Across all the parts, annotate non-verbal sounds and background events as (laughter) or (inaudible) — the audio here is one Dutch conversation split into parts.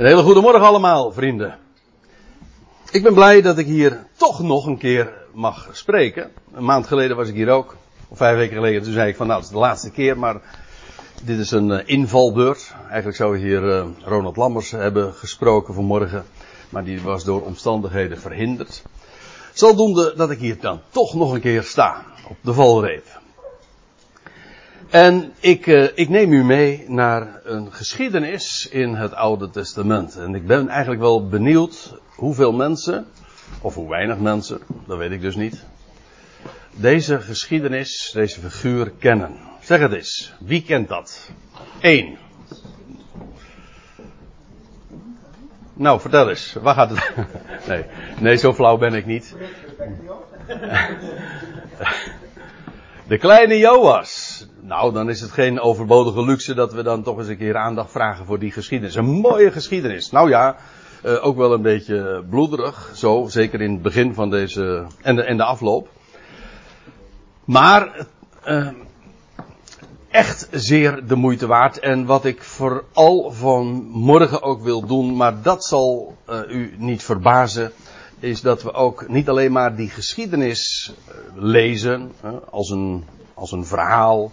Een hele goede morgen allemaal, vrienden. Ik ben blij dat ik hier toch nog een keer mag spreken. Een maand geleden was ik hier ook. Of vijf weken geleden. Toen zei ik van nou, het is de laatste keer, maar dit is een uh, invalbeurt. Eigenlijk zou hier uh, Ronald Lammers hebben gesproken vanmorgen. Maar die was door omstandigheden verhinderd. Zodoende dat ik hier dan toch nog een keer sta. Op de valreep. En ik, uh, ik neem u mee naar een geschiedenis in het Oude Testament. En ik ben eigenlijk wel benieuwd hoeveel mensen, of hoe weinig mensen, dat weet ik dus niet, deze geschiedenis, deze figuur kennen. Zeg het eens, wie kent dat? Eén. Nou, vertel eens, waar gaat het? (laughs) Nee, nee, zo flauw ben ik niet. (laughs) De kleine Joas. Nou, dan is het geen overbodige luxe dat we dan toch eens een keer aandacht vragen voor die geschiedenis. Een mooie geschiedenis. Nou ja, uh, ook wel een beetje bloederig. Zo, zeker in het begin van deze. en de, en de afloop. Maar. Uh, echt zeer de moeite waard. En wat ik vooral van morgen ook wil doen, maar dat zal uh, u niet verbazen, is dat we ook niet alleen maar die geschiedenis lezen als een, als een verhaal,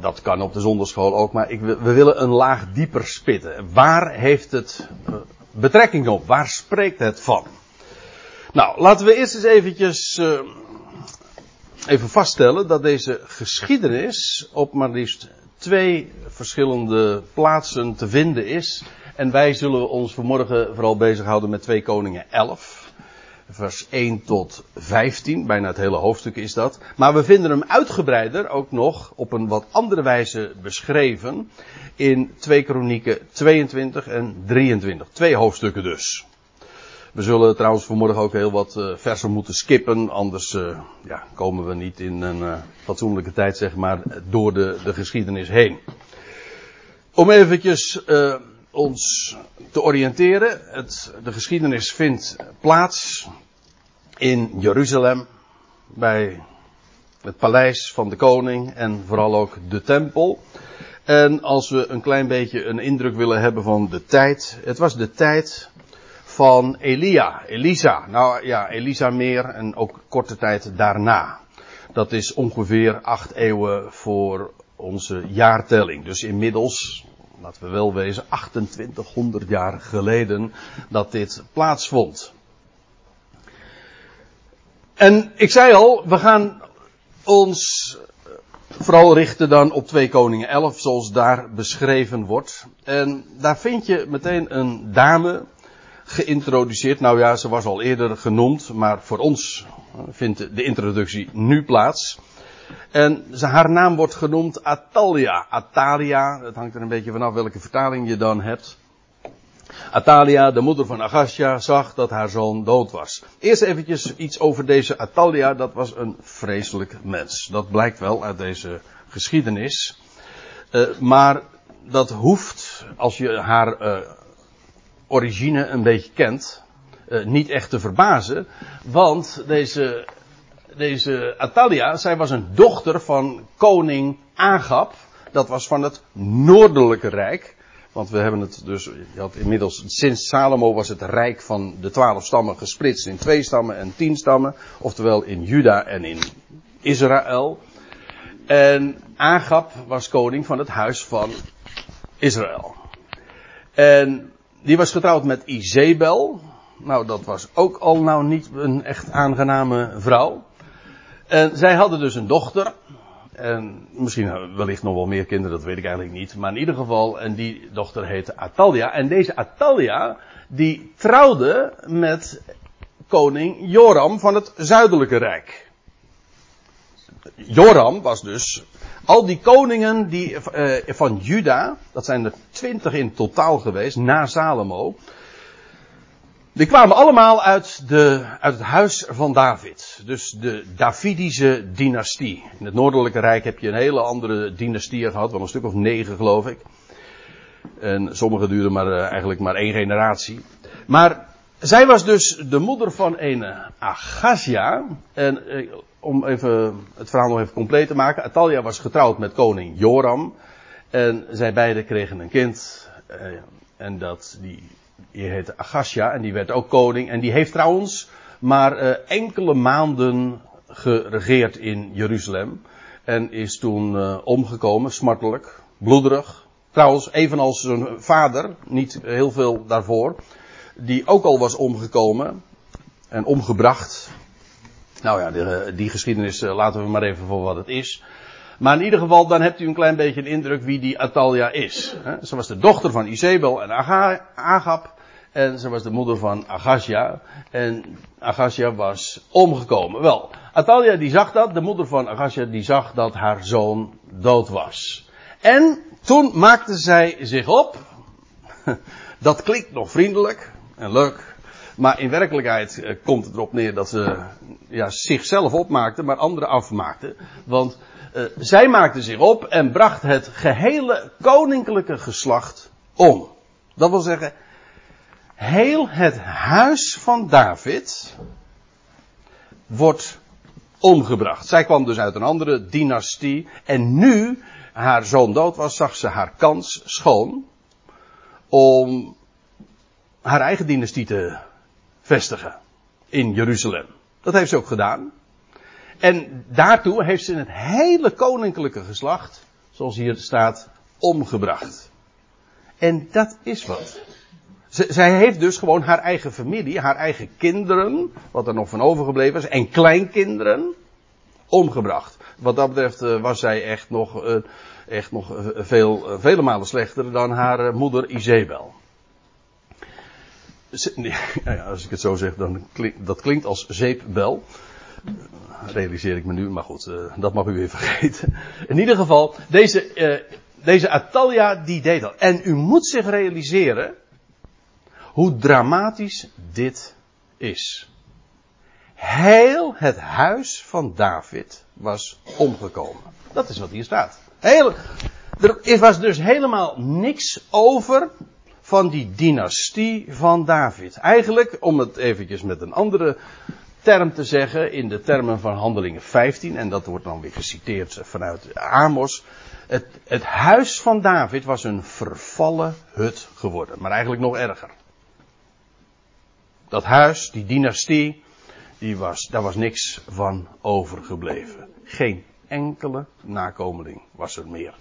dat kan op de zonderschool ook, maar ik, we willen een laag dieper spitten. Waar heeft het uh, betrekking op? Waar spreekt het van? Nou, laten we eerst eens eventjes uh, even vaststellen dat deze geschiedenis op maar liefst twee verschillende plaatsen te vinden is. En wij zullen ons vanmorgen vooral bezighouden met 2 Koningen 11 vers 1 tot 15. Bijna het hele hoofdstuk is dat. Maar we vinden hem uitgebreider ook nog op een wat andere wijze beschreven in 2 Kronieken 22 en 23. Twee hoofdstukken dus. We zullen trouwens vanmorgen ook heel wat uh, versen moeten skippen, anders uh, ja, komen we niet in een uh, fatsoenlijke tijd, zeg maar, door de, de geschiedenis heen. Om eventjes ons te oriënteren. Het, de geschiedenis vindt plaats in Jeruzalem, bij het paleis van de koning en vooral ook de tempel. En als we een klein beetje een indruk willen hebben van de tijd. Het was de tijd van Elia, Elisa. Nou ja, Elisa meer en ook korte tijd daarna. Dat is ongeveer acht eeuwen voor onze jaartelling. Dus inmiddels, laten we wel wezen, 2800 jaar geleden dat dit plaatsvond. En ik zei al, we gaan ons vooral richten dan op 2 Koningen 11, zoals daar beschreven wordt. En daar vind je meteen een dame geïntroduceerd. Nou ja, ze was al eerder genoemd, maar voor ons vindt de introductie nu plaats. En haar naam wordt genoemd Atalia. Atalia, dat hangt er een beetje vanaf welke vertaling je dan hebt. Atalia, de moeder van Agasja, zag dat haar zoon dood was. Eerst eventjes iets over deze Atalia. Dat was een vreselijk mens. Dat blijkt wel uit deze geschiedenis. Uh, maar dat hoeft, als je haar uh, origine een beetje kent, uh, niet echt te verbazen. Want deze, deze Atalia, zij was een dochter van koning Agab. Dat was van het noordelijke rijk. Want we hebben het dus, je had inmiddels, sinds Salomo was het rijk van de twaalf stammen gesplitst in twee stammen en tien stammen. Oftewel in Juda en in Israël. En Agab was koning van het huis van Israël. En die was getrouwd met Izebel. Nou, dat was ook al nou niet een echt aangename vrouw. En zij hadden dus een dochter. En misschien wellicht nog wel meer kinderen, dat weet ik eigenlijk niet. Maar in ieder geval, en die dochter heette Atalia. En deze Atalia, die trouwde met koning Joram van het zuidelijke rijk. Joram was dus al die koningen die, uh, van Juda, dat zijn er twintig in totaal geweest, na Salomo. Die kwamen allemaal uit, de, uit het huis van David. Dus de Davidische dynastie. In het Noordelijke Rijk heb je een hele andere dynastieën gehad. Wel een stuk of negen geloof ik. En sommige duurden maar, uh, eigenlijk maar één generatie. Maar zij was dus de moeder van een Agazia. En uh, om even het verhaal nog even compleet te maken. Atalia was getrouwd met koning Joram. En zij beiden kregen een kind. Uh, en dat, die, die heette Agasja en die werd ook koning. En die heeft trouwens maar uh, enkele maanden geregeerd in Jeruzalem. En is toen uh, omgekomen, smartelijk, bloederig. Trouwens, evenals zijn vader, niet heel veel daarvoor, die ook al was omgekomen en omgebracht. Nou ja, die, die geschiedenis uh, laten we maar even voor wat het is. Maar in ieder geval, dan hebt u een klein beetje een indruk wie die Atalia is. Ze was de dochter van Izebel en Agab. En ze was de moeder van Agasja. En Agasja was omgekomen. Wel, Atalia die zag dat. De moeder van Agasja die zag dat haar zoon dood was. En toen maakte zij zich op. (laughs) Dat klinkt nog vriendelijk en leuk. Maar in werkelijkheid eh, komt het erop neer dat ze ja, zichzelf opmaakte, maar anderen afmaakte. Want uh, zij maakte zich op en bracht het gehele koninklijke geslacht om. Dat wil zeggen, heel het huis van David wordt omgebracht. Zij kwam dus uit een andere dynastie en nu haar zoon dood was, zag ze haar kans schoon om haar eigen dynastie te vestigen in Jeruzalem. Dat heeft ze ook gedaan. En daartoe heeft ze het hele koninklijke geslacht, zoals hier staat, omgebracht. En dat is wat. zij heeft dus gewoon haar eigen familie, haar eigen kinderen, wat er nog van overgebleven is, en kleinkinderen, omgebracht. Wat dat betreft eh, was zij echt nog, uh, echt nog uh, veel, vele malen slechter dan haar moeder Izebel. (laughs) Ja, als ik het zo zeg, dan klinkt dat klinkt als zeepbel realiseer ik me nu, maar goed, uh, dat mag u weer (laughs) vergeten. In ieder geval, deze, uh, deze Atalia die deed dat. En u moet zich realiseren hoe dramatisch dit is. Heel het huis van David was omgekomen. Dat is wat hier staat. Heel, er was dus helemaal niks over van die dynastie van David. Eigenlijk, om het eventjes met een andere term te zeggen in de termen van Handelingen 15, en dat wordt dan weer geciteerd vanuit Amos. Het, het huis van David was een vervallen hut geworden, maar eigenlijk nog erger. Dat huis, die dynastie, die was, daar was niks van overgebleven. Geen enkele nakomeling was er meer.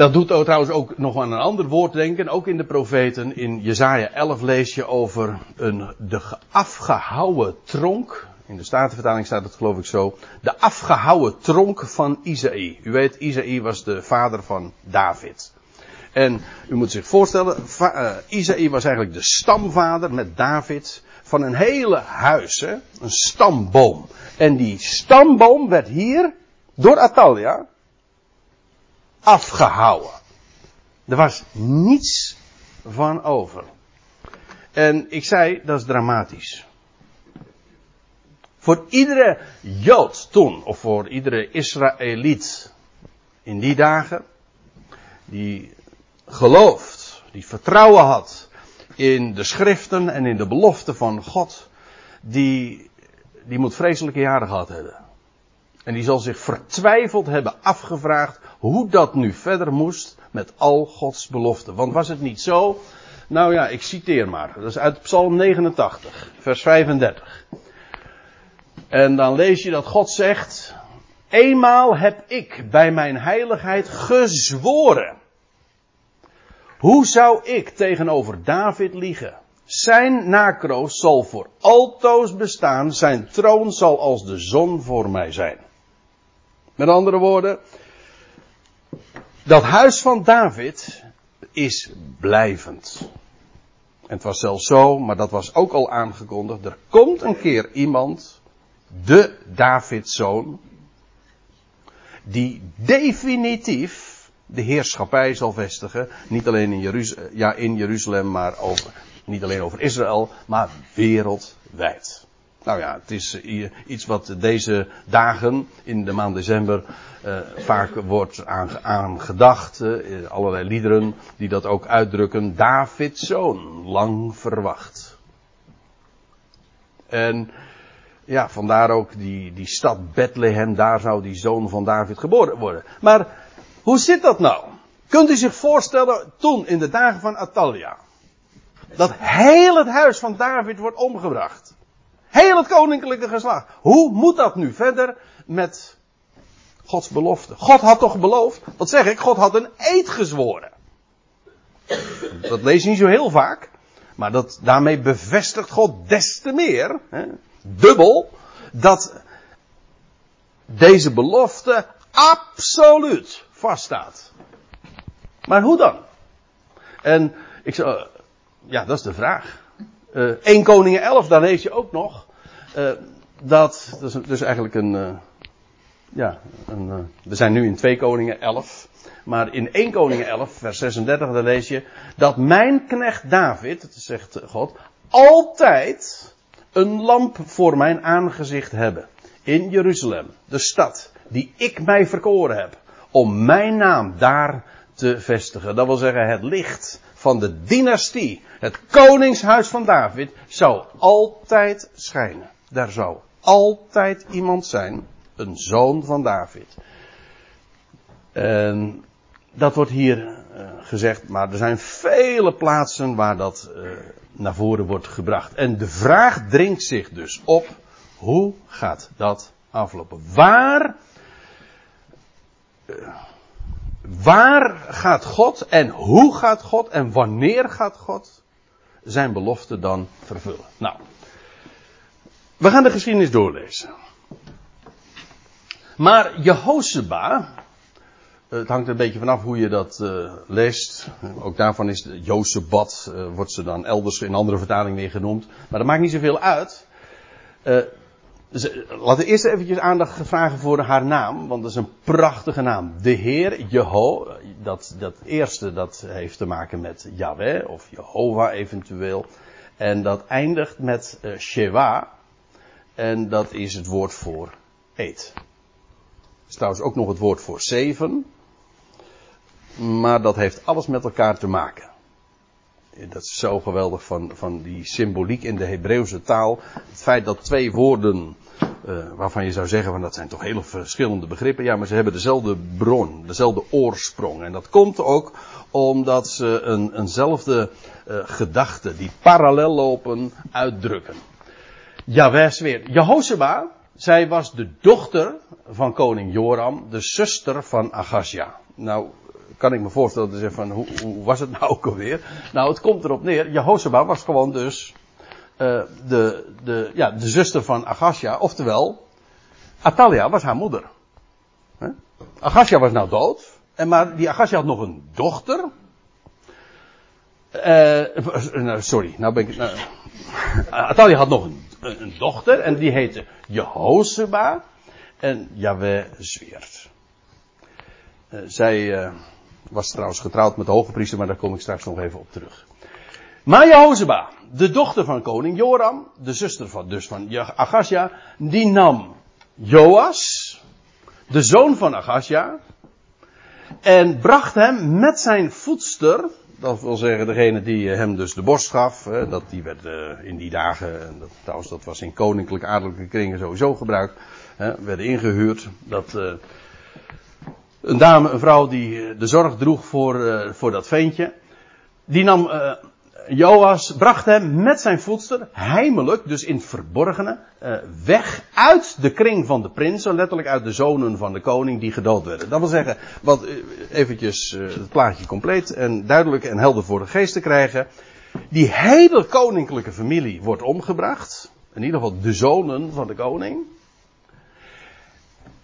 Dat doet trouwens ook nog aan een ander woord denken, ook in de profeten. In Jesaja 11 lees je over een, de afgehouwen tronk. In de Statenvertaling staat het geloof ik zo. De afgehouwen tronk van Isaïe. U weet, Isaïe was de vader van David. En u moet zich voorstellen, uh, Isaïe was eigenlijk de stamvader met David van een hele huis, hè? een stamboom. En die stamboom werd hier door Atalia afgehouden. Er was niets van over. En ik zei, dat is dramatisch. Voor iedere Jood toen, of voor iedere Israëliet in die dagen, die gelooft, die vertrouwen had in de schriften en in de beloften van God, die, die moet vreselijke jaren gehad hebben. En die zal zich vertwijfeld hebben afgevraagd hoe dat nu verder moest met al Gods beloften. Want was het niet zo? Nou ja, ik citeer maar. Dat is uit Psalm 89, vers 35. En dan lees je dat God zegt: Eenmaal heb ik bij mijn heiligheid gezworen. Hoe zou ik tegenover David liegen? Zijn nakroos zal voor altoos bestaan, zijn troon zal als de zon voor mij zijn. Met andere woorden, dat huis van David is blijvend. En het was zelfs zo, maar dat was ook al aangekondigd. Er komt een keer iemand, de Davidzoon, die definitief de heerschappij zal vestigen. Niet alleen in Jeruzalem, ja, in Jeruzalem maar over, niet alleen over Israël, maar wereldwijd. Nou ja, het is eh, iets wat deze dagen in de maand december uh, vaak wordt aangedacht. Uh, allerlei liederen die dat ook uitdrukken. Davids zoon, lang verwacht. En ja, vandaar ook die, die stad Bethlehem, daar zou die zoon van David geboren worden. Maar hoe zit dat nou? Kunt u zich voorstellen, toen in de dagen van Atalia, dat heel het huis van David wordt omgebracht. Heel het koninklijke geslacht. Hoe moet dat nu verder met Gods belofte? God had toch beloofd, wat zeg ik, God had een eed gezworen. Dat lees je niet zo heel vaak. Maar dat, daarmee bevestigt God des te meer, hè, dubbel, dat deze belofte absoluut vaststaat. Maar hoe dan? En ik zou, ja, dat is de vraag. Uh, 1 Koningen 11, daar lees je ook nog. Uh, dat, is dus eigenlijk een, uh, ja, een, we zijn nu in 2 Koningen 11. Maar in 1 Koningen 11, vers 36, daar lees je dat mijn knecht David, zegt God, altijd een lamp voor mijn aangezicht hebben. In Jeruzalem, de stad die ik mij verkoren heb. Om mijn naam daar te vestigen. Dat wil zeggen, het licht van de dynastie, het koningshuis van David, zou altijd schijnen. Daar zou altijd iemand zijn, een zoon van David. En dat wordt hier uh, gezegd, maar er zijn vele plaatsen waar dat uh, naar voren wordt gebracht. En de vraag dringt zich dus op, hoe gaat dat aflopen? Waar, uh, waar gaat God en hoe gaat God en wanneer gaat God zijn belofte dan vervullen? Nou, we gaan de geschiedenis doorlezen. Maar Jehosheba, het hangt een beetje vanaf hoe je dat uh, leest. Ook daarvan is de Josebat, uh, wordt ze dan elders in andere vertalingen weer genoemd. Maar dat maakt niet zoveel uit. Uh, laten we eerst eventjes aandacht vragen voor haar naam, want dat is een prachtige naam. De Heer Jeho, dat, dat eerste dat heeft te maken met Yahweh of Jehovah eventueel. En dat eindigt met uh, Shewa. En dat is het woord voor eet. Dat is trouwens ook nog het woord voor zeven. Maar dat heeft alles met elkaar te maken. Dat is zo geweldig van, van die symboliek in de Hebreeuwse taal. Het feit dat twee woorden, uh, waarvan je zou zeggen van dat zijn toch hele verschillende begrippen. Ja, maar ze hebben dezelfde bron, dezelfde oorsprong. En dat komt ook omdat ze een, eenzelfde uh, gedachte, die parallel lopen, uitdrukken. Jawel, weer. Jehosheba, zij was de dochter van koning Joram, de zuster van Agazia. Nou, kan ik me voorstellen te zeggen van hoe, hoe, was het nou ook alweer? Nou, het komt erop neer. Jehosheba was gewoon dus uh, de, de, ja, de zuster van Agazia, oftewel Atalia was haar moeder. Huh? Agazia was nou dood, en maar die Agazia had nog een dochter. Uh, sorry, nou ben ik. Nou, Atalia had nog een, een dochter en die heette Jehosheba. En Yahweh zweert. Zij uh, was trouwens getrouwd met de hoge priester, maar daar kom ik straks nog even op terug. Maar Jehozeba, de dochter van koning Joram, de zuster van, dus van Agazia, die nam Joas, de zoon van Agazia, en bracht hem met zijn voedster, dat wil zeggen degene die hem dus de borst gaf, dat die werd uh, in die dagen, dat, trouwens dat was in koninklijke adellijke kringen sowieso gebruikt, werden ingehuurd, dat... Een dame, een vrouw die de zorg droeg voor, uh, voor dat ventje. Die nam, uh, Joas bracht hem met zijn voedster, heimelijk, dus in het verborgene, weg uit de kring van de prinsen, letterlijk uit de zonen van de koning die gedood werden. Dat wil zeggen, wat eventjes het plaatje compleet en duidelijk en helder voor de geest te krijgen. Die hele koninklijke familie wordt omgebracht. In ieder geval de zonen van de koning.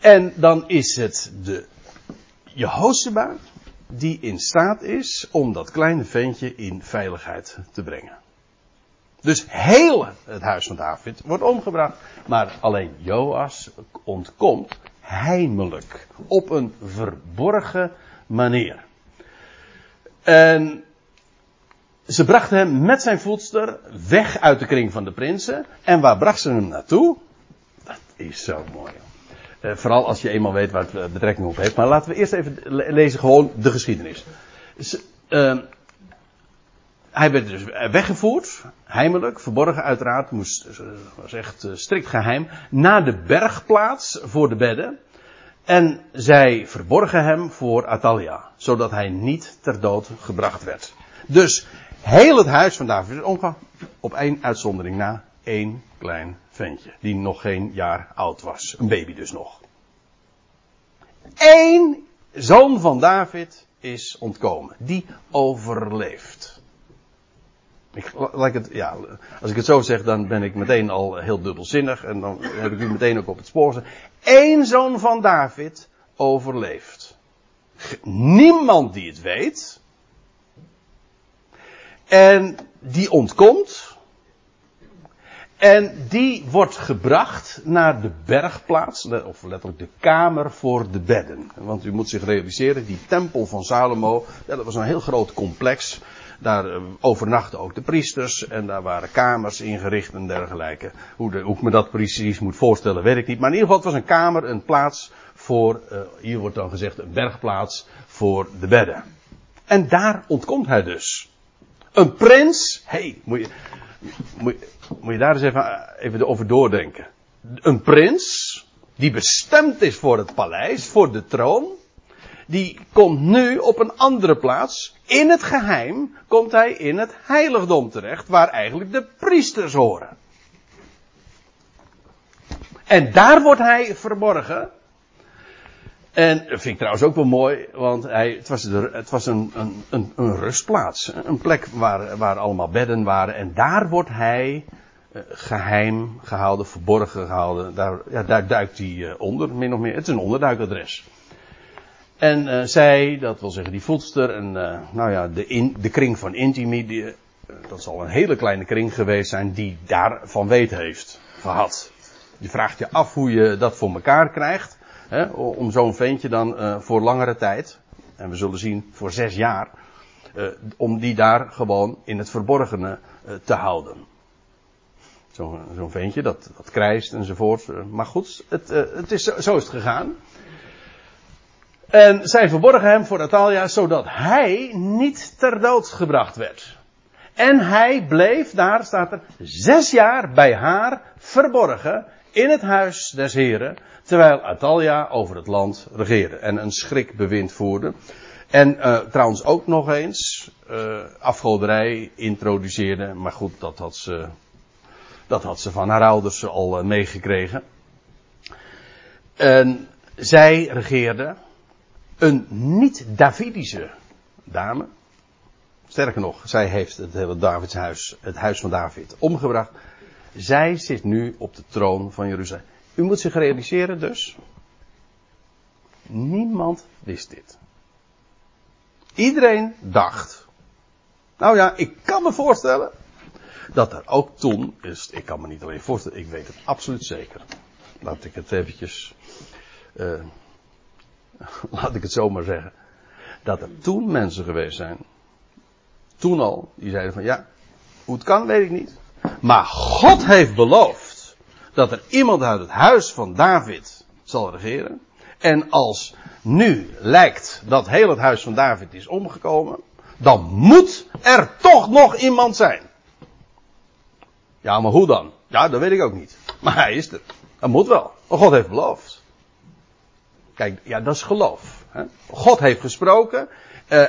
En dan is het de Jehosheba die in staat is om dat kleine ventje in veiligheid te brengen. Dus heel het huis van David wordt omgebracht, maar alleen Joas ontkomt heimelijk op een verborgen manier. En ze brachten hem met zijn voedster weg uit de kring van de prinsen. En waar bracht ze hem naartoe? Dat is zo mooi. Uh, vooral als je eenmaal weet waar het betrekking op heeft. Maar laten we eerst even lezen gewoon de geschiedenis. Uh, hij werd dus weggevoerd, heimelijk, verborgen uiteraard, moest, was echt strikt geheim, naar de bergplaats voor de bedden. En zij verborgen hem voor Atalia, zodat hij niet ter dood gebracht werd. Dus heel het huis van David is omgegaan, op één uitzondering na, één klein ventje, die nog geen jaar oud was. Een baby dus nog. Eén zoon van David is ontkomen, die overleeft. Ik, het, ja, als ik het zo zeg, dan ben ik meteen al heel dubbelzinnig en dan heb ik u meteen ook op het spoor. Eén zoon van David overleeft. Niemand die het weet. En die ontkomt. En die wordt gebracht naar de bergplaats, of letterlijk de kamer voor de bedden. Want u moet zich realiseren, die tempel van Salomo, ja, dat was een heel groot complex. Daar uh, overnachten ook de priesters en daar waren kamers ingericht en dergelijke. Hoe, de, ik me dat precies moet voorstellen, weet ik niet. Maar in ieder geval, het was een kamer, een plaats voor, uh, hier wordt dan gezegd, een bergplaats voor de bedden. En daar ontkomt hij dus. Een prins, hé, hey, moet je, moet, je daar eens even, even over doordenken. Een prins, die bestemd is voor het paleis, voor de troon, die komt nu op een andere plaats. In het geheim komt hij in het heiligdom terecht, waar eigenlijk de priesters horen. En daar wordt hij verborgen. En dat vind ik trouwens ook wel mooi, want hij, het was, het was een, een, een, rustplaats. Een plek waar, waar allemaal bedden waren. En daar wordt hij uh, geheim gehouden, verborgen gehouden. Daar, ja, daar duikt hij uh, onder, min of meer. Het is een onderduikadres. En uh, zij, dat wil zeggen die voedster, en nou ja, de, de kring van Intimi, dat zal een hele kleine kring geweest zijn, die daarvan weet heeft gehad. Je vraagt je af hoe je dat voor elkaar krijgt. Hè, om zo'n ventje dan uh, voor langere tijd, en we zullen zien voor zes jaar, uh, om die daar gewoon in het verborgene uh, te houden. Zo'n zo ventje, dat, dat krijst enzovoort. Maar goed, het, het is, zo is het gegaan. En zij verborgen hem voor Natalia, zodat hij niet ter dood gebracht werd. En hij bleef, daar staat er, zes jaar bij haar verborgen in het huis des Heren, terwijl Atalia over het land regeerde en een schrikbewind voerde. En uh, trouwens ook nog eens uh, afgoderij introduceerde, maar goed, dat had ze, dat had ze van haar ouders al uh, meegekregen. En zij regeerde een niet-Davidische dame. Sterker nog, zij heeft het hele Davidshuis, het huis van David, omgebracht. Zij zit nu op de troon van Jeruzalem. U moet zich realiseren dus. Niemand wist dit. Iedereen dacht. Nou ja, ik kan me voorstellen. Dat er ook toen is. Ik kan me niet alleen voorstellen, ik weet het absoluut zeker. Laat ik het eventjes. Uh, (laughs) laat ik het zomaar zeggen. Dat er toen mensen geweest zijn. Toen al. Die zeiden van ja. Hoe het kan, weet ik niet. Maar God heeft beloofd dat er iemand uit het huis van David zal regeren. En als nu lijkt dat heel het huis van David is omgekomen, dan moet er toch nog iemand zijn. Ja, maar hoe dan? Ja, dat weet ik ook niet. Maar hij is er. Dat moet wel. God heeft beloofd. Kijk, ja, dat is geloof. Hè? God heeft gesproken. Uh,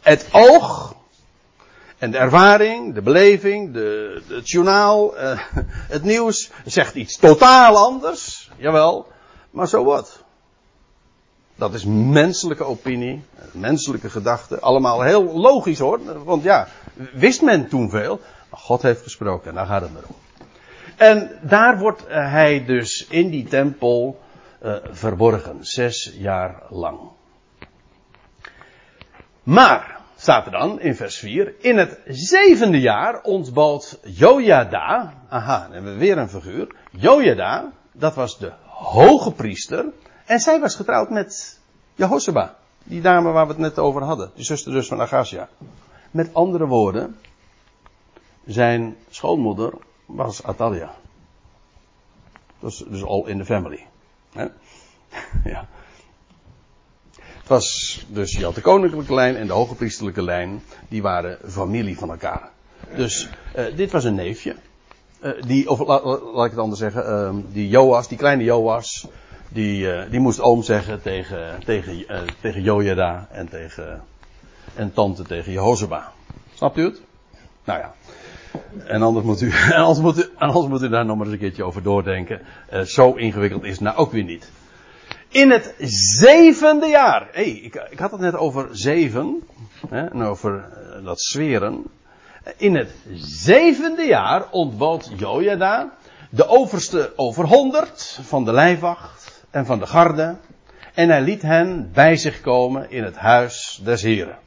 het oog en de ervaring, de beleving, de, het journaal, uh, (laughs) het nieuws zegt iets totaal anders. Jawel, maar zo wat. Dat is menselijke opinie, menselijke gedachten. Allemaal heel logisch hoor. Want ja, wist men toen veel. Maar God heeft gesproken en daar gaat het maar om. En daar wordt hij dus in die tempel uh, verborgen. Zes jaar lang. Maar, staat er dan in vers 4. In het zevende jaar ontbood Jojada. Aha, dan hebben we weer een figuur. Jojada, dat was de hoge priester. En zij was getrouwd met Jehosheba. Die dame waar we het net over hadden. Die zuster dus van Agasia. Met andere woorden. Zijn schoonmoeder was Atalia. Dat is dus al in de family. (laughs) Ja. Dus, je had de koninklijke lijn en de hogepriesterlijke lijn, die waren familie van elkaar. Dus uh, dit was een neefje. Uh, die, of la, la, laat ik het anders zeggen, uh, die Joas, die kleine Joas, die, uh, die moest oom zeggen tegen, tegen, tegen Jojada en tegen, en tante tegen Jehozeba. Snapt u het? Nou ja. En anders moet u, (laughs) en anders moet u, anders moet u daar nog maar eens een keertje over doordenken. Zo ingewikkeld is het nou ook weer niet. In het zevende jaar. hey, ik, ik had het net over zeven. Hè, en over dat zweren. In het zevende jaar ontbood Jojada de overste over honderd van de lijfwacht en van de garde. En hij liet hen bij zich komen in het huis des Heren.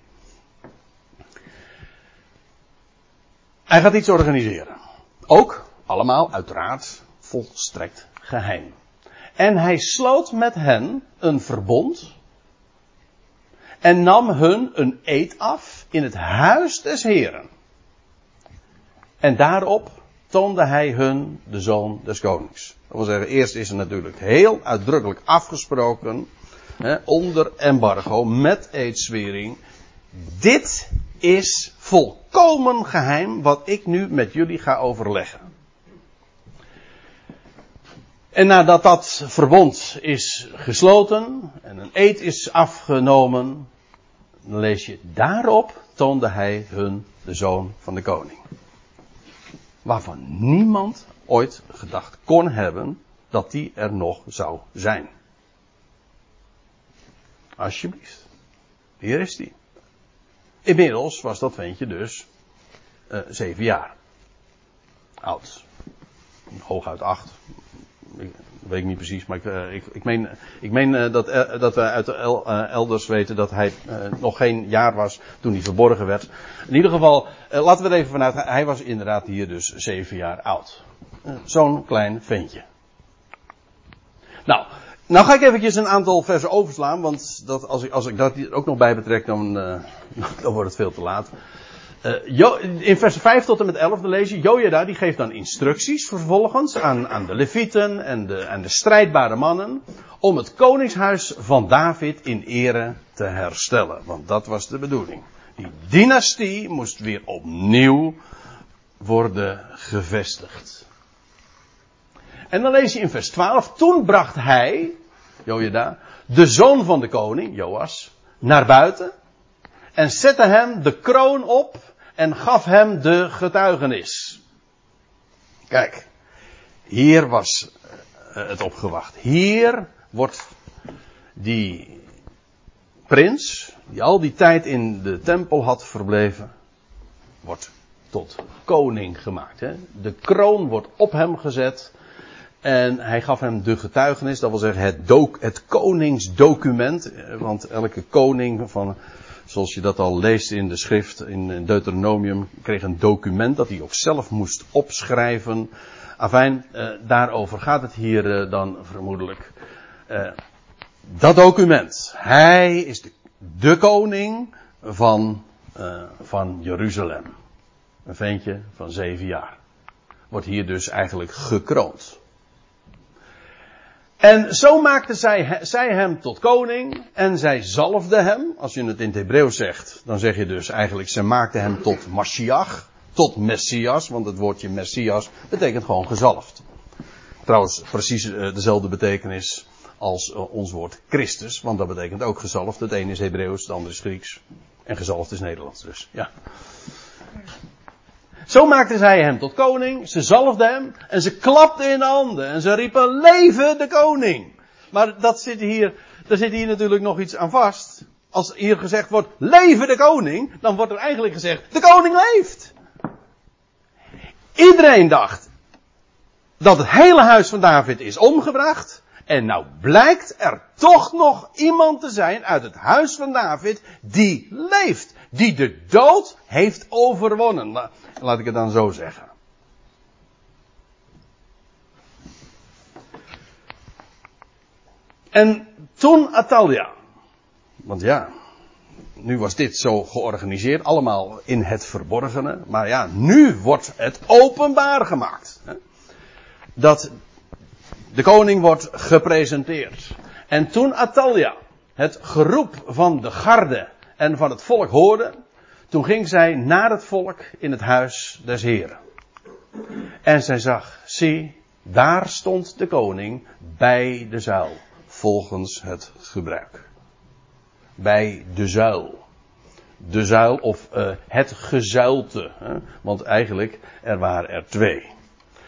Hij gaat iets organiseren. Ook allemaal uiteraard volstrekt geheim. En hij sloot met hen een verbond. En nam hun een eed af in het huis des Heren. En daarop toonde hij hun de zoon des konings. Dat wil zeggen, eerst is er natuurlijk heel uitdrukkelijk afgesproken, hè, onder embargo, met eedswering. Dit is volkomen geheim wat ik nu met jullie ga overleggen. En nadat dat verbond is gesloten en een eed is afgenomen, dan lees je daarop toonde hij hun de zoon van de koning waarvan niemand ooit gedacht kon hebben dat die er nog zou zijn. Alsjeblieft. Hier is die. Inmiddels was dat ventje dus uh, zeven jaar oud. Hooguit acht. Ik, weet ik niet precies, maar ik, uh, ik, ik meen, ik meen uh, dat, dat we uit el, elders weten dat hij nog geen jaar was toen hij verborgen werd. In ieder geval, laten we er even vanuit, hij was inderdaad hier dus zeven jaar oud. Zo'n klein ventje. Nou, nou ga ik eventjes een aantal versen overslaan, want dat, als, ik, als ik dat ook nog bij betrek, dan, (laughs) dan wordt het veel te laat. Uh, in vers 5 tot en met 11 dan lees je, Jojada die geeft dan instructies vervolgens aan, aan de levieten en de, de strijdbare mannen om het koningshuis van David in ere te herstellen. Want dat was de bedoeling. Die dynastie moest weer opnieuw worden gevestigd. En dan lees je in vers 12, toen bracht hij, Jojada, de zoon van de koning, Joas, naar buiten en zette hem de kroon op en gaf hem de getuigenis. Kijk, hier was eh, het opgewacht. Hier wordt die prins, die al die tijd in de tempel had verbleven, wordt tot koning gemaakt. Hè? De kroon wordt op hem gezet. En hij gaf hem de getuigenis, dat wil zeggen het, het koningsdocument. Eh, want elke koning van zoals je dat al leest in de schrift, in Deuteronomium, kreeg een document dat hij ook zelf moest opschrijven. Afijn, eh, daarover gaat het hier eh, dan vermoedelijk. Eh, dat document. Hij is de, de koning van, eh, van Jeruzalem. Een ventje van zeven jaar. Wordt hier dus eigenlijk gekroond. En zo maakte zij, zij hem tot koning en zij zalfde hem. Als je het in het Hebreeuws zegt, dan zeg je dus eigenlijk, ze maakte hem tot Mashiach, tot Messias, want het woordje Messias betekent gewoon gezalfd. Trouwens, precies eh, dezelfde betekenis als eh, ons woord Christus, want dat betekent ook gezalfd. Het ene is Hebreeuws, het andere is Grieks. En gezalfd is Nederlands dus, ja. Zo maakten zij hem tot koning, ze zalfden hem en ze klapten in de handen en ze riepen leven de koning. Maar dat zit hier, daar zit hier natuurlijk nog iets aan vast. Als hier gezegd wordt leven de koning, dan wordt er eigenlijk gezegd de koning leeft. Iedereen dacht dat het hele huis van David is omgebracht. En nou blijkt er toch nog iemand te zijn uit het huis van David die leeft. Die de dood heeft overwonnen. Laat ik het dan zo zeggen. En toen Atalia. Want ja, nu was dit zo georganiseerd, allemaal in het verborgene. Maar ja, nu wordt het openbaar gemaakt. Dat de koning wordt gepresenteerd. En toen Atalia het geroep van de garde en van het volk hoorde, toen ging zij naar het volk in het huis des Heren. En zij zag, zie, daar stond de koning bij de zuil, volgens het gebruik. Bij de zuil. De zuil of uh, het gezuilte. Hè? Want eigenlijk, er waren er twee.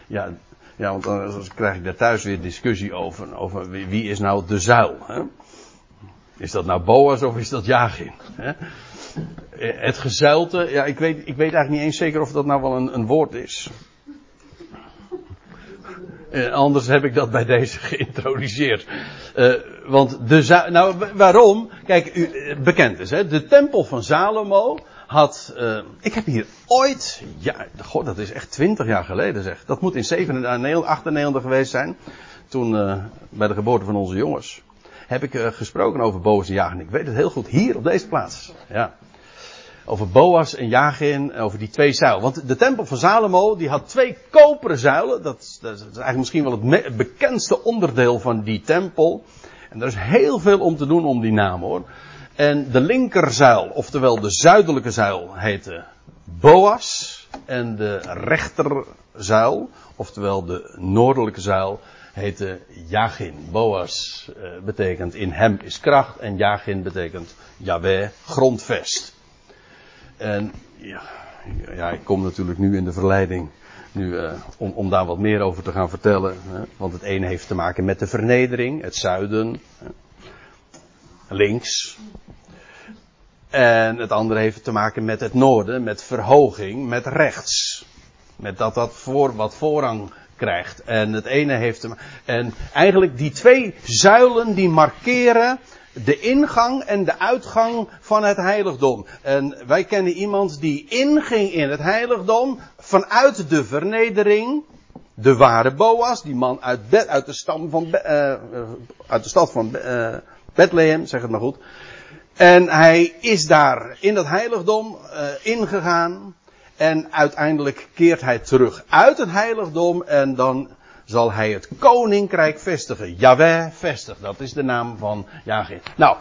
Ja, ja want dan krijg ik daar thuis weer discussie over. Over wie, wie is nou de zuil. Hè? Is dat nou Boas of is dat Jagin? Het gezuilte, ja, ik weet, ik weet eigenlijk niet eens zeker of dat nou wel een, een woord is. Uh, anders heb ik dat bij deze (laughs) geïntroduceerd. Uh, want de nou waarom? Kijk, u, eh, bekend is hè, de tempel van Salomo had, ik heb hier ooit, ja, god, dat is echt twintig jaar geleden zeg. Dat moet in 97, 98 geweest zijn. Toen bij de geboorte van onze jongens. Heb ik gesproken over Boos en Jagen. Ik weet het heel goed, hier op deze plaats. Ja over Boas en Jagin, over die twee zuilen. Want de tempel van Salomo, die had twee koperen zuilen. Dat, dat is eigenlijk misschien wel het bekendste onderdeel van die tempel. En er is heel veel om te doen om die naam hoor. En de linkerzuil, oftewel de zuidelijke zuil, heette Boas. En de rechterzuil, oftewel de noordelijke zuil, heette Jagin. Boas uh, betekent in hem is kracht en Jagin betekent Yahweh grondvest. En ja, ja, ik kom natuurlijk nu in de verleiding nu, uh, om, om daar wat meer over te gaan vertellen. Hè? Want het ene heeft te maken met de vernedering, het zuiden, links. En het andere heeft te maken met het noorden, met verhoging, met rechts. Met dat dat voor, wat voorrang krijgt. En het ene heeft te En eigenlijk die twee zuilen die markeren de ingang en de uitgang van het heiligdom. En wij kennen iemand die inging in het heiligdom vanuit de vernedering. De ware Boas, die man uit, uit de, stam van Be uh, uit de stad van uh, Bethlehem, zeg het maar goed. En hij is daar in dat heiligdom ingegaan. En uiteindelijk keert hij terug uit het heiligdom en dan zal hij het koninkrijk vestigen. Jaweh vestigt, dat is de naam van Yahweh. Nou,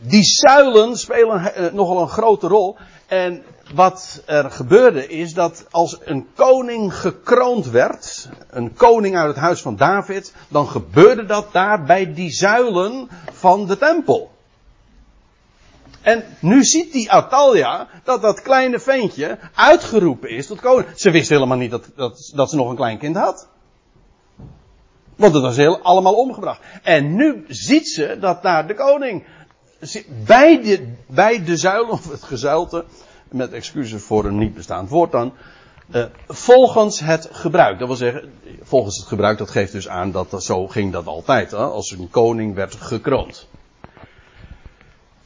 die zuilen spelen uh, nogal een grote rol. En wat er gebeurde is dat als een koning gekroond werd, een koning uit het huis van David, dan gebeurde dat daar bij die zuilen van de tempel. En nu ziet die Atalia dat dat kleine ventje uitgeroepen is tot koning. Ze wist helemaal niet dat, dat, dat ze nog een klein kind had. Want het was heel allemaal omgebracht. En nu ziet ze dat daar de koning bij de, bij de zuil of het gezuilte, met excuses voor een niet bestaand woord dan, uh, volgens het gebruik. Dat wil zeggen, volgens het gebruik, dat geeft dus aan dat dat zo ging dat altijd, hè, als een koning werd gekroond.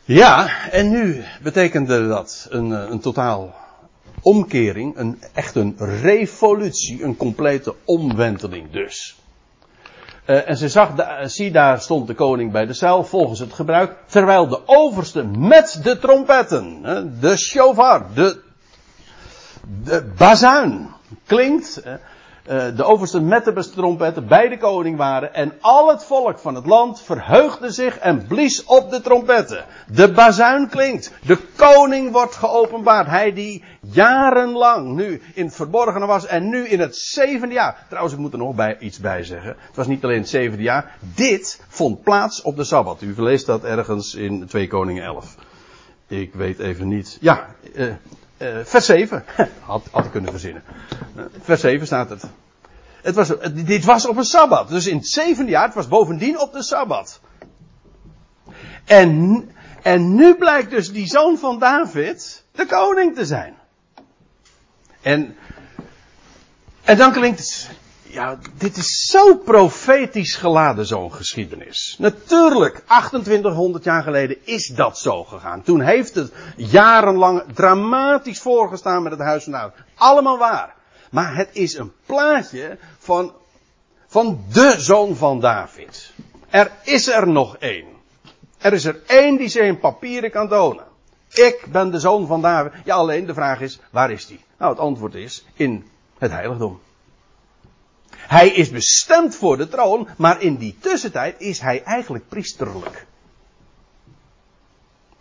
Ja, en nu betekende dat een, eh, een totaal omkering, een, echt een revolutie, een complete omwenteling dus. Uh, en ze zag, zie daar stond de koning bij de zuil volgens het gebruik, terwijl de overste met de trompetten, de shofar, de, de bazuin klinkt, de overste met de trompetten bij de koning waren en al het volk van het land verheugde zich en blies op de trompetten. De bazuin klinkt, de koning wordt geopenbaard, hij die jarenlang nu in het verborgene was en nu in het zevende jaar. Trouwens, ik moet er nog bij, iets bij zeggen. Het was niet alleen het zevende jaar, dit vond plaats op de Sabbat. U leest dat ergens in 2 Koningen 11. Ik weet even niet. Ja, uh, uh, vers 7. (laughs) had, had ik kunnen verzinnen. Uh, vers 7 staat het. het was, dit was op een Sabbat. Dus in het zevende jaar, het was bovendien op de Sabbat. En, en nu blijkt dus die zoon van David de koning te zijn. En, en dan klinkt het, ja, dit is zo profetisch geladen, zo'n geschiedenis. Natuurlijk, 2800 jaar geleden is dat zo gegaan. Toen heeft het jarenlang dramatisch voorgestaan met het huis van David. Allemaal waar. Maar het is een plaatje van, van de zoon van David. Er is er nog één. Er is er één die ze in papieren kan tonen. Ik ben de zoon van David. Ja, alleen de vraag is, waar is die? Nou, het antwoord is, in het heiligdom. Hij is bestemd voor de troon, maar in die tussentijd is hij eigenlijk priesterlijk.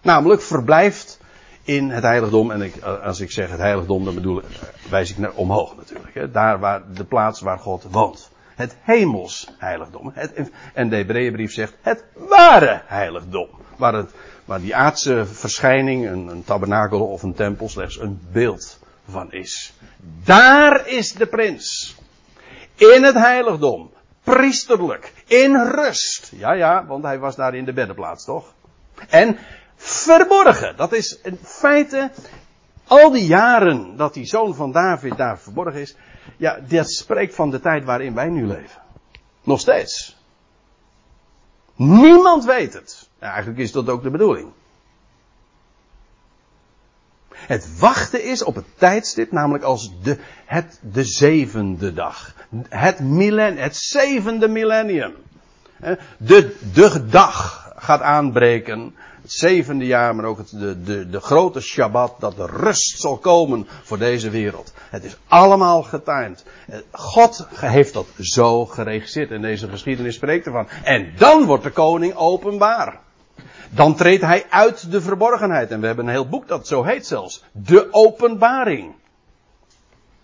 Namelijk verblijft in het heiligdom, en ik, als ik zeg het heiligdom, dan bedoel, wijs ik naar omhoog natuurlijk. Hè, daar waar de plaats waar God woont. Het hemels heiligdom. Het, en de Hebreeënbrief zegt het ware heiligdom. Waar, het, waar die aardse verschijning, een, een tabernakel of een tempel slechts een beeld van is. Daar is de prins. In het heiligdom. Priesterlijk. In rust. Ja, ja, want hij was daar in de beddenplaats, toch? En verborgen. Dat is in feite al die jaren dat die zoon van David daar verborgen is. Ja, dat spreekt van de tijd waarin wij nu leven. Nog steeds. Niemand weet het. Ja, eigenlijk is dat ook de bedoeling. Het wachten is op het tijdstip, namelijk als de, het, de zevende dag. Het, millen, het zevende millennium. De, de dag gaat aanbreken. Het zevende jaar, maar ook het, de, de, de grote Shabbat, dat de rust zal komen voor deze wereld. Het is allemaal getimed. God heeft dat zo geregisseerd en deze geschiedenis spreekt ervan. En dan wordt de koning openbaar. Dan treedt hij uit de verborgenheid. En we hebben een heel boek dat zo heet zelfs. De openbaring.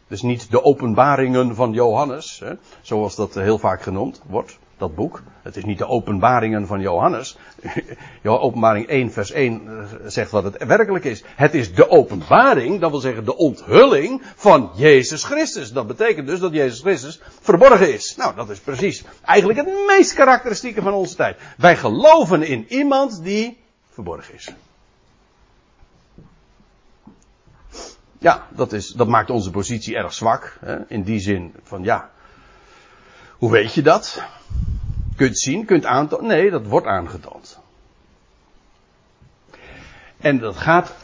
Dus niet de openbaringen van Johannes, hè, zoals dat heel vaak genoemd wordt, dat boek. Het is niet de openbaringen van Johannes. (laughs) Openbaring 1 vers 1 eh, zegt wat het werkelijk is. Het is de openbaring, dat wil zeggen de onthulling van Jezus Christus. Dat betekent dus dat Jezus Christus verborgen is. Nou, dat is precies eigenlijk het meest karakteristieke van onze tijd. Wij geloven in iemand die verborgen is. Ja, dat, is, dat maakt onze positie erg zwak. Hè? In die zin van ja, hoe weet je dat? Kunt zien, kunt aantonen. Nee, dat wordt aangetoond. En dat gaat.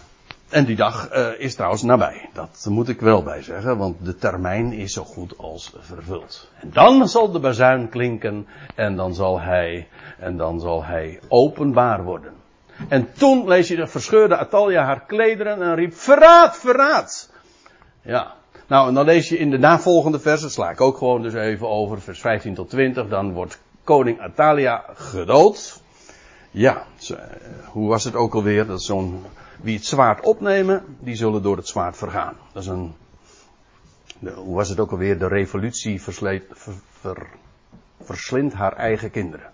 En die dag uh, is trouwens nabij. Dat moet ik wel bij zeggen, want de termijn is zo goed als vervuld. En dan zal de bazuin klinken en dan zal hij, en dan zal hij openbaar worden. En toen lees je de verscheurde Atalia haar klederen en riep, verraad, verraad. Ja. Nou, en dan lees je in de navolgende versen, sla ik ook gewoon dus even over, vers 15 tot 20, dan wordt koning Atalia gedood. Ja, hoe was het ook alweer? Dat zo'n, wie het zwaard opnemen, die zullen door het zwaard vergaan. Dat is een, de, hoe was het ook alweer? De revolutie verslindt haar eigen kinderen.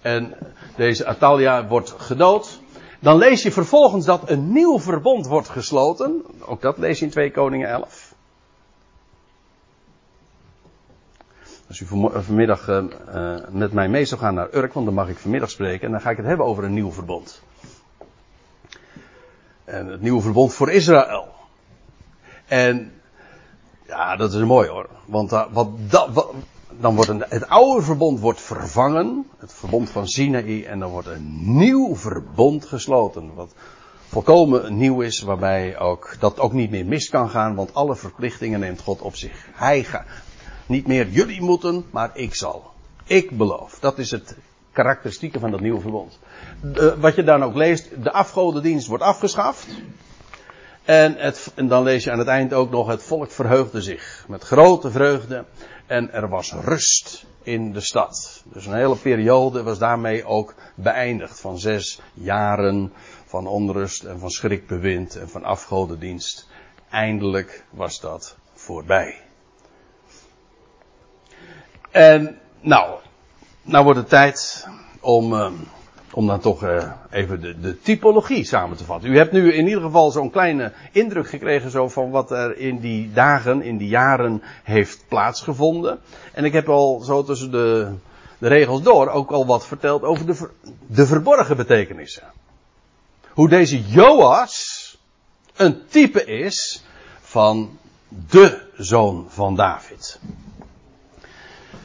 En deze Atalia wordt gedood. Dan lees je vervolgens dat een nieuw verbond wordt gesloten. Ook dat lees je in 2 Koningen 11. Als u vanmiddag uh, met mij mee zou gaan naar Urk, want dan mag ik vanmiddag spreken, en dan ga ik het hebben over een nieuw verbond. En het nieuwe verbond voor Israël. En ja, dat is mooi hoor. Want wat, dan wordt een, het oude verbond wordt vervangen, het verbond van Sinaï, en dan wordt een nieuw verbond gesloten. Wat volkomen nieuw is, waarbij ook, dat ook niet meer mis kan gaan, want alle verplichtingen neemt God op zich. Hij gaat, niet meer jullie moeten, maar ik zal. Ik beloof. Dat is het karakteristieke van dat nieuwe verbond. wat je dan ook leest, de afgodendienst wordt afgeschaft. En, het, en dan lees je aan het eind ook nog, het volk verheugde zich met grote vreugde. En er was rust in de stad. Dus een hele periode was daarmee ook beëindigd. Van zes jaren van onrust en van schrikbewind en van afgodendienst. Eindelijk was dat voorbij. En nou, nou wordt het tijd om, uh, om dan toch uh, even de, de typologie samen te vatten. U hebt nu in ieder geval zo'n kleine indruk gekregen zo van wat er in die dagen, in die jaren heeft plaatsgevonden. En ik heb al zo tussen de, de regels door ook al wat verteld over de, de verborgen betekenissen. Hoe deze Joas een type is van de zoon van David.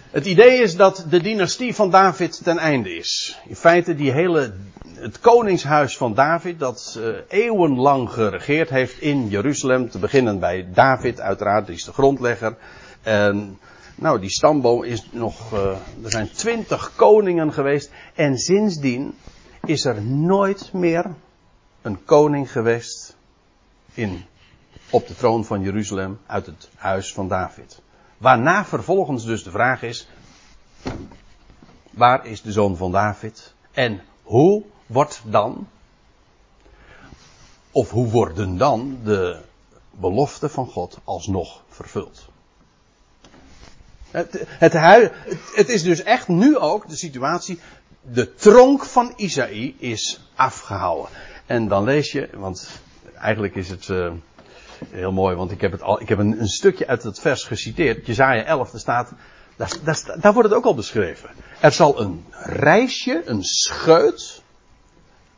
Het idee is dat de dynastie van David ten einde is. In feite die hele, het koningshuis van David dat uh, eeuwenlang geregeerd heeft in Jeruzalem. Te beginnen bij David uiteraard, die is de grondlegger. En nou die stamboom is nog, uh, er zijn twintig koningen geweest. En sindsdien is er nooit meer een koning geweest in, op de troon van Jeruzalem uit het huis van David. Waarna vervolgens dus de vraag is: waar is de zoon van David? En hoe wordt dan, of hoe worden dan de beloften van God alsnog vervuld? Het, het, het, is dus echt nu ook de situatie. De tronk van Isaïe is afgehouden. En dan lees je, want eigenlijk is het uh, heel mooi, want ik heb, het al, ik heb een, een stukje uit het vers geciteerd. Jezaja 11, daar staat, daar, daar, wordt het ook al beschreven. Er zal een reisje, een scheut,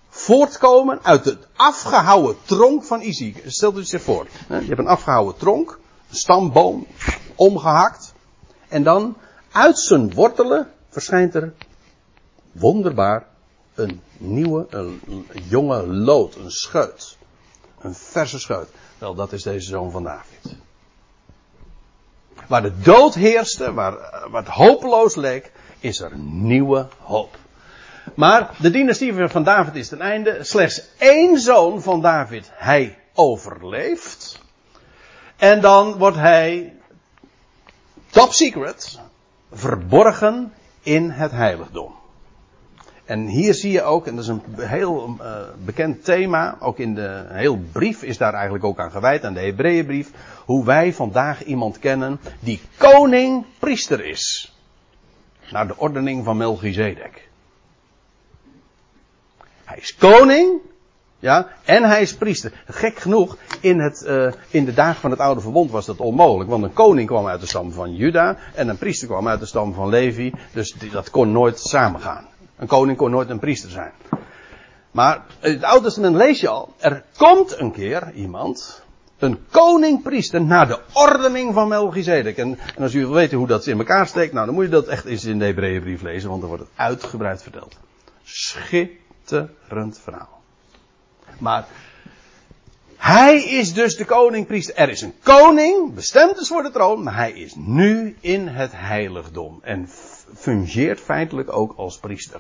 voortkomen uit het afgehouwen tronk van Isi. Stel je zich voor. Je hebt een afgehouwen tronk, een stamboom, omgehakt. En dan uit zijn wortelen verschijnt er wonderbaar een nieuwe, een, jonge lood, een scheut. Een verse scheut. Wel, dat is deze zoon van David. Waar de dood heerste, waar, waar het hopeloos leek, is er nieuwe hoop. Maar de dynastie van David is ten einde. Slechts één zoon van David, hij overleeft. En dan wordt hij top secret verborgen in het heiligdom. En hier zie je ook, en dat is een heel uh, bekend thema, ook in de heel brief is daar eigenlijk ook aan gewijd, aan de Hebreeënbrief, hoe wij vandaag iemand kennen die koning priester is. Naar de ordening van Melchizedek. Hij is koning, ja, en hij is priester. Gek genoeg, in, het, uh, in de dagen van het oude verbond was dat onmogelijk. Want een koning kwam uit de stam van Juda en een priester kwam uit de stam van Levi. Dus dat kon nooit samengaan. Een koning kon nooit een priester zijn. Maar in het Oude Testament lees je al, er komt een keer iemand, een koning-priester, naar de ordening van Melchizedek. En, en, als u wil weten hoe dat in elkaar steekt, nou dan moet je dat echt eens in de Hebreeënbrief lezen, want dan wordt het uitgebreid verteld. Schitterend verhaal. Maar hij is dus de koning-priester. Er is een koning, bestemd is voor de troon, maar hij is nu in het heiligdom. En fungeert feitelijk ook als priester.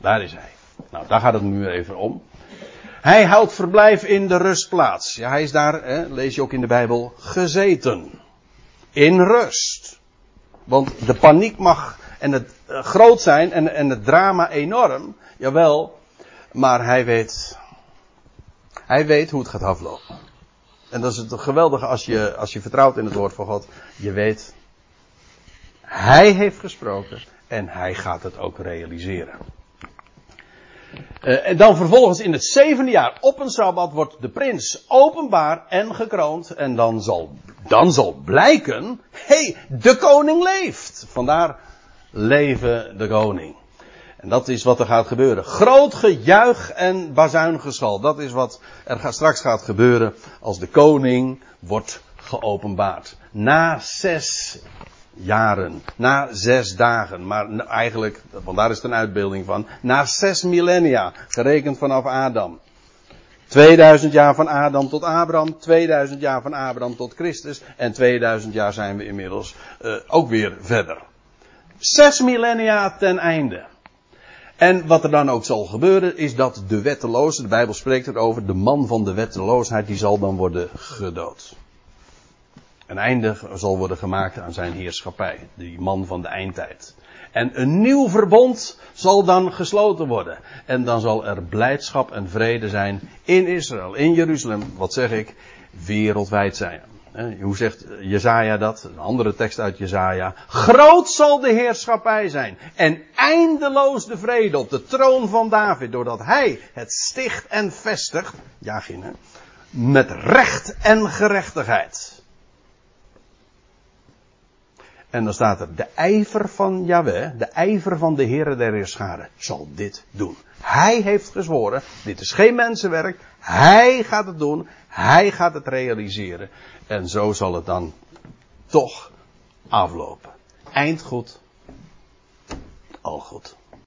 Daar is hij. Nou, daar gaat het nu even om. Hij houdt verblijf in de rustplaats. Ja, hij is daar, hè, lees je ook in de Bijbel, gezeten. In rust. Want de paniek mag en het uh, groot zijn en, en het drama enorm. Jawel, maar hij weet, hij weet hoe het gaat aflopen. En dat is het geweldige als je, als je vertrouwt in het woord van God. Je weet, hij heeft gesproken en hij gaat het ook realiseren. Uh, en dan vervolgens in het zevende jaar op een sabbat wordt de prins openbaar en gekroond. En dan zal, dan zal blijken, hey, de koning leeft. Vandaar leven de koning. En dat is wat er gaat gebeuren. Groot gejuich en bazuingeschal. Dat is wat er straks gaat gebeuren als de koning wordt geopenbaard. Na zes jaren. Na zes dagen. Maar eigenlijk, want daar is het een uitbeelding van. Na zes millennia. Gerekend vanaf Adam. 2000 jaar van Adam tot Abraham, 2000 jaar van Abraham tot Christus en 2000 jaar zijn we inmiddels uh, ook weer verder. Zes millennia ten einde. En wat er dan ook zal gebeuren is dat de wetteloze, de Bijbel spreekt erover, de man van de wetteloosheid, die zal dan worden gedood. Een einde zal worden gemaakt aan zijn heerschappij, die man van de eindtijd. En een nieuw verbond zal dan gesloten worden. En dan zal er blijdschap en vrede zijn in Israël, in Jeruzalem, wat zeg ik, wereldwijd zijn. Hoe zegt Jezaja dat? Een andere tekst uit Jezaja. Groot zal de heerschappij zijn. En eindeloos de vrede op de troon van David. Doordat hij het sticht en vestigt. Ja, Met recht en gerechtigheid. En dan staat er, de ijver van Yahweh, de ijver van de Heere der Heerscharen, zal dit doen. Hij heeft gezworen, dit is geen mensenwerk, hij gaat het doen, hij gaat het realiseren. En zo zal het dan toch aflopen. Eind goed, al goed.